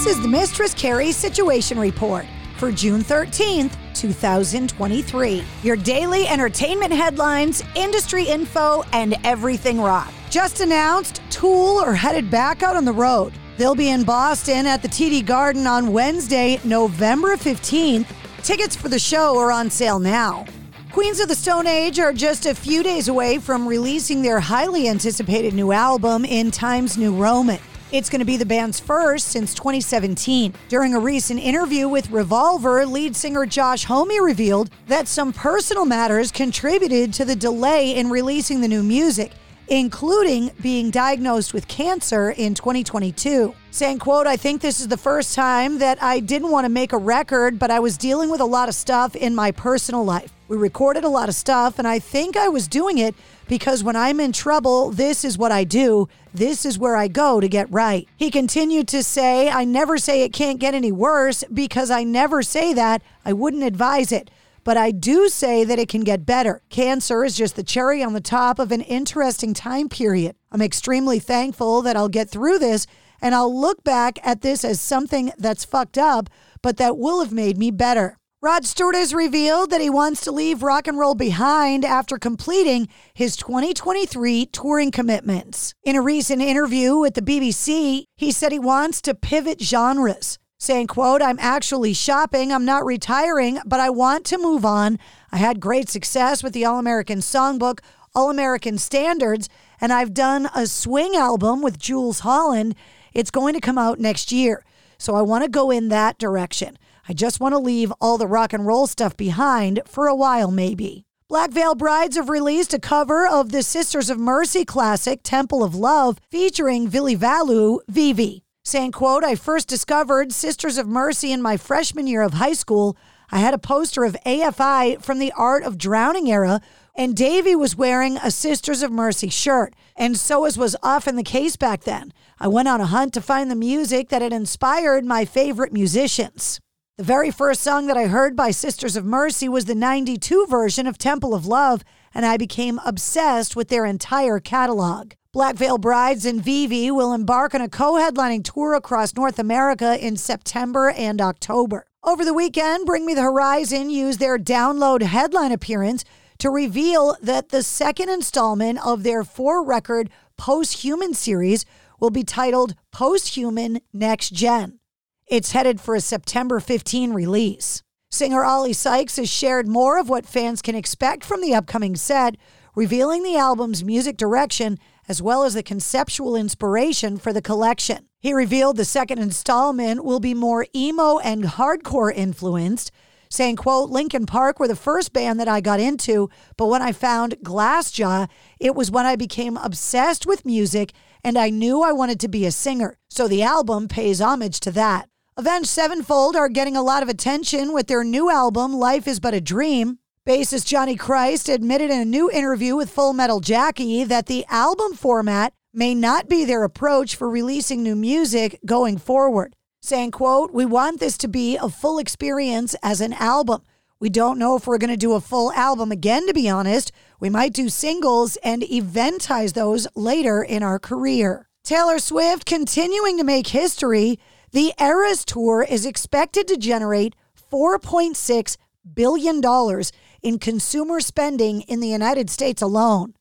This is the Mistress Carrie Situation Report for June 13th, 2023. Your daily entertainment headlines, industry info, and everything rock. Just announced Tool are headed back out on the road. They'll be in Boston at the TD Garden on Wednesday, November 15th. Tickets for the show are on sale now. Queens of the Stone Age are just a few days away from releasing their highly anticipated new album in Times New Roman. It's going to be the band's first since 2017. During a recent interview with Revolver, lead singer Josh Homme revealed that some personal matters contributed to the delay in releasing the new music including being diagnosed with cancer in 2022 saying quote i think this is the first time that i didn't want to make a record but i was dealing with a lot of stuff in my personal life. We recorded a lot of stuff and i think i was doing it because when i'm in trouble this is what i do. This is where i go to get right. He continued to say i never say it can't get any worse because i never say that. I wouldn't advise it but I do say that it can get better. Cancer is just the cherry on the top of an interesting time period. I'm extremely thankful that I'll get through this and I'll look back at this as something that's fucked up, but that will have made me better. Rod Stewart has revealed that he wants to leave rock and roll behind after completing his 2023 touring commitments. In a recent interview with the BBC, he said he wants to pivot genres saying quote i'm actually shopping. I'm not retiring but i want to move on. I had great success with the all-american songbook all-american standards and i've done a swing album with Jools Holland. It's going to come out next year. So i want to go in that direction. I just want to leave all the rock and roll stuff behind for a while maybe. Black Veil Brides have released a cover of the Sisters of Mercy classic Temple of Love featuring Ville Valo, VV saying, quote, I first discovered Sisters of Mercy in my freshman year of high school. I had a poster of AFI from the Art of Drowning era, and Davey was wearing a Sisters of Mercy shirt. And so as was often the case back then, I went on a hunt to find the music that had inspired my favorite musicians. The very first song that I heard by Sisters of Mercy was the 92 version of Temple of Love, and I became obsessed with their entire catalog. Black Veil Brides and VV will embark on a co headlining tour across North America in September and October. Over the weekend, Bring Me the Horizon used their download headline appearance to reveal that the second installment of their four record Post Human series will be titled Post Human Next Gen. It's headed for a September 15 release. Singer Oli Sykes has shared more of what fans can expect from the upcoming set, revealing the album's music direction as well as the conceptual inspiration for the collection. He revealed the second installment will be more emo and hardcore influenced, saying, quote, Linkin Park were the first band that I got into, but when I found Glassjaw, it was when I became obsessed with music and I knew I wanted to be a singer. So the album pays homage to that. Avenged Sevenfold are getting a lot of attention with their new album, Life is But a Dream. Bassist Johnny Christ admitted in a new interview with Full Metal Jackie that the album format may not be their approach for releasing new music going forward, saying, quote, "We want this to be a full experience as an album. We don't know if we're going to do a full album again to be honest. We might do singles and eventize those later in our career." Taylor Swift continuing to make history, the Eras tour is expected to generate 4.6 billion dollars in consumer spending in the United States alone.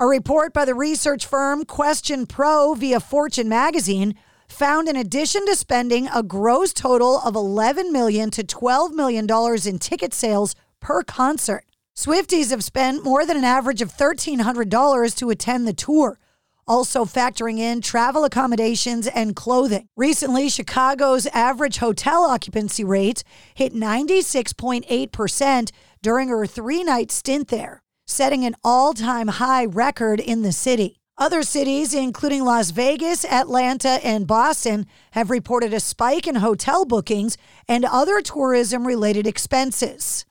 A report by the research firm QuestionPro via Fortune magazine found in addition to spending a gross total of 11 million to 12 million dollars in ticket sales per concert, Swifties have spent more than an average of $1300 to attend the tour, also factoring in travel accommodations and clothing. Recently, Chicago's average hotel occupancy rate hit 96.8% during her three night stint there, setting an all time high record in the city. Other cities, including Las Vegas, Atlanta, and Boston, have reported a spike in hotel bookings and other tourism related expenses.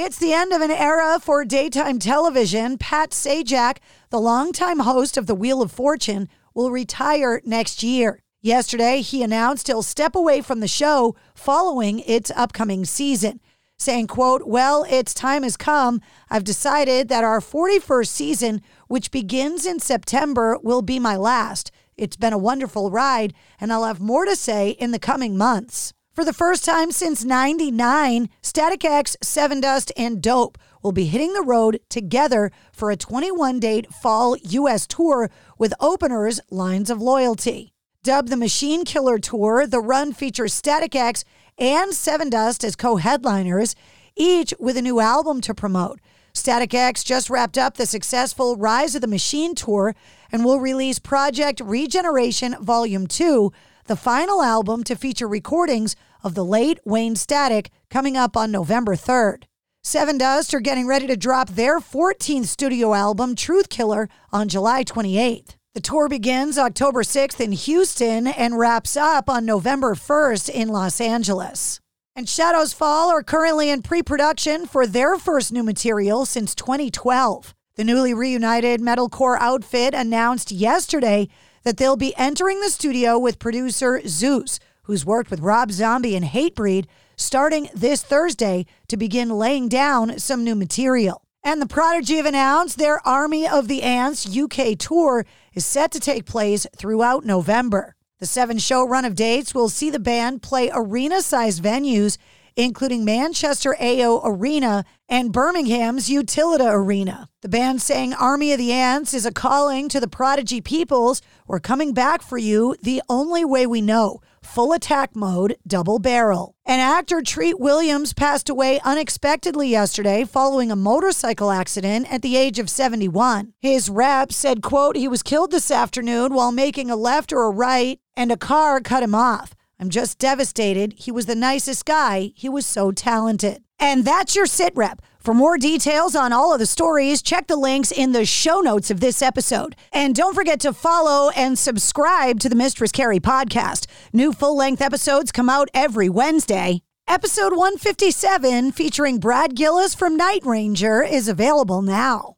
It's the end of an era for daytime television. Pat Sajak, the longtime host of The Wheel of Fortune, will retire next year. Yesterday, he announced he'll step away from the show following its upcoming season saying, quote, well, its time has come. I've decided that our 41st season, which begins in September, will be my last. It's been a wonderful ride, and I'll have more to say in the coming months. For the first time since 99, Static-X, Seven Dust, and Dope will be hitting the road together for a 21 date fall U.S. tour with openers Lines of Loyalty. Dubbed the Machine Killer Tour, the run features Static-X and Sevendust as co headliners, each with a new album to promote. Static X just wrapped up the successful Rise of the Machine tour and will release Project Regeneration Volume 2, the final album to feature recordings of the late Wayne Static, coming up on November 3rd. Sevendust are getting ready to drop their 14th studio album, Truth Killer, on July 28th. The tour begins October 6th in Houston and wraps up on November 1st in Los Angeles. And Shadows Fall are currently in pre production for their first new material since 2012. The newly reunited metalcore outfit announced yesterday that they'll be entering the studio with producer Zeuss, who's worked with Rob Zombie and Hatebreed, starting this Thursday to begin laying down some new material. And the Prodigy have announced their Army of the Ants UK tour is set to take place throughout November. The seven show run of dates will see the band play arena sized venues, including Manchester AO Arena and Birmingham's Utilita Arena. The band saying Army of the Ants is a calling to the Prodigy peoples. We're coming back for you the only way we know full attack mode, double barrel. And actor Treat Williams passed away unexpectedly yesterday following a motorcycle accident at the age of 71. His rep said, quote, he was killed this afternoon while making a left or a right and a car cut him off. I'm just devastated. He was the nicest guy. He was so talented. And that's your sit rep. For more details on all of the stories, check the links in the show notes of this episode. And don't forget to follow and subscribe to the Mistress Carrie podcast. New full length episodes come out every Wednesday. Episode 157, featuring Brad Gillis from Night Ranger, is available now.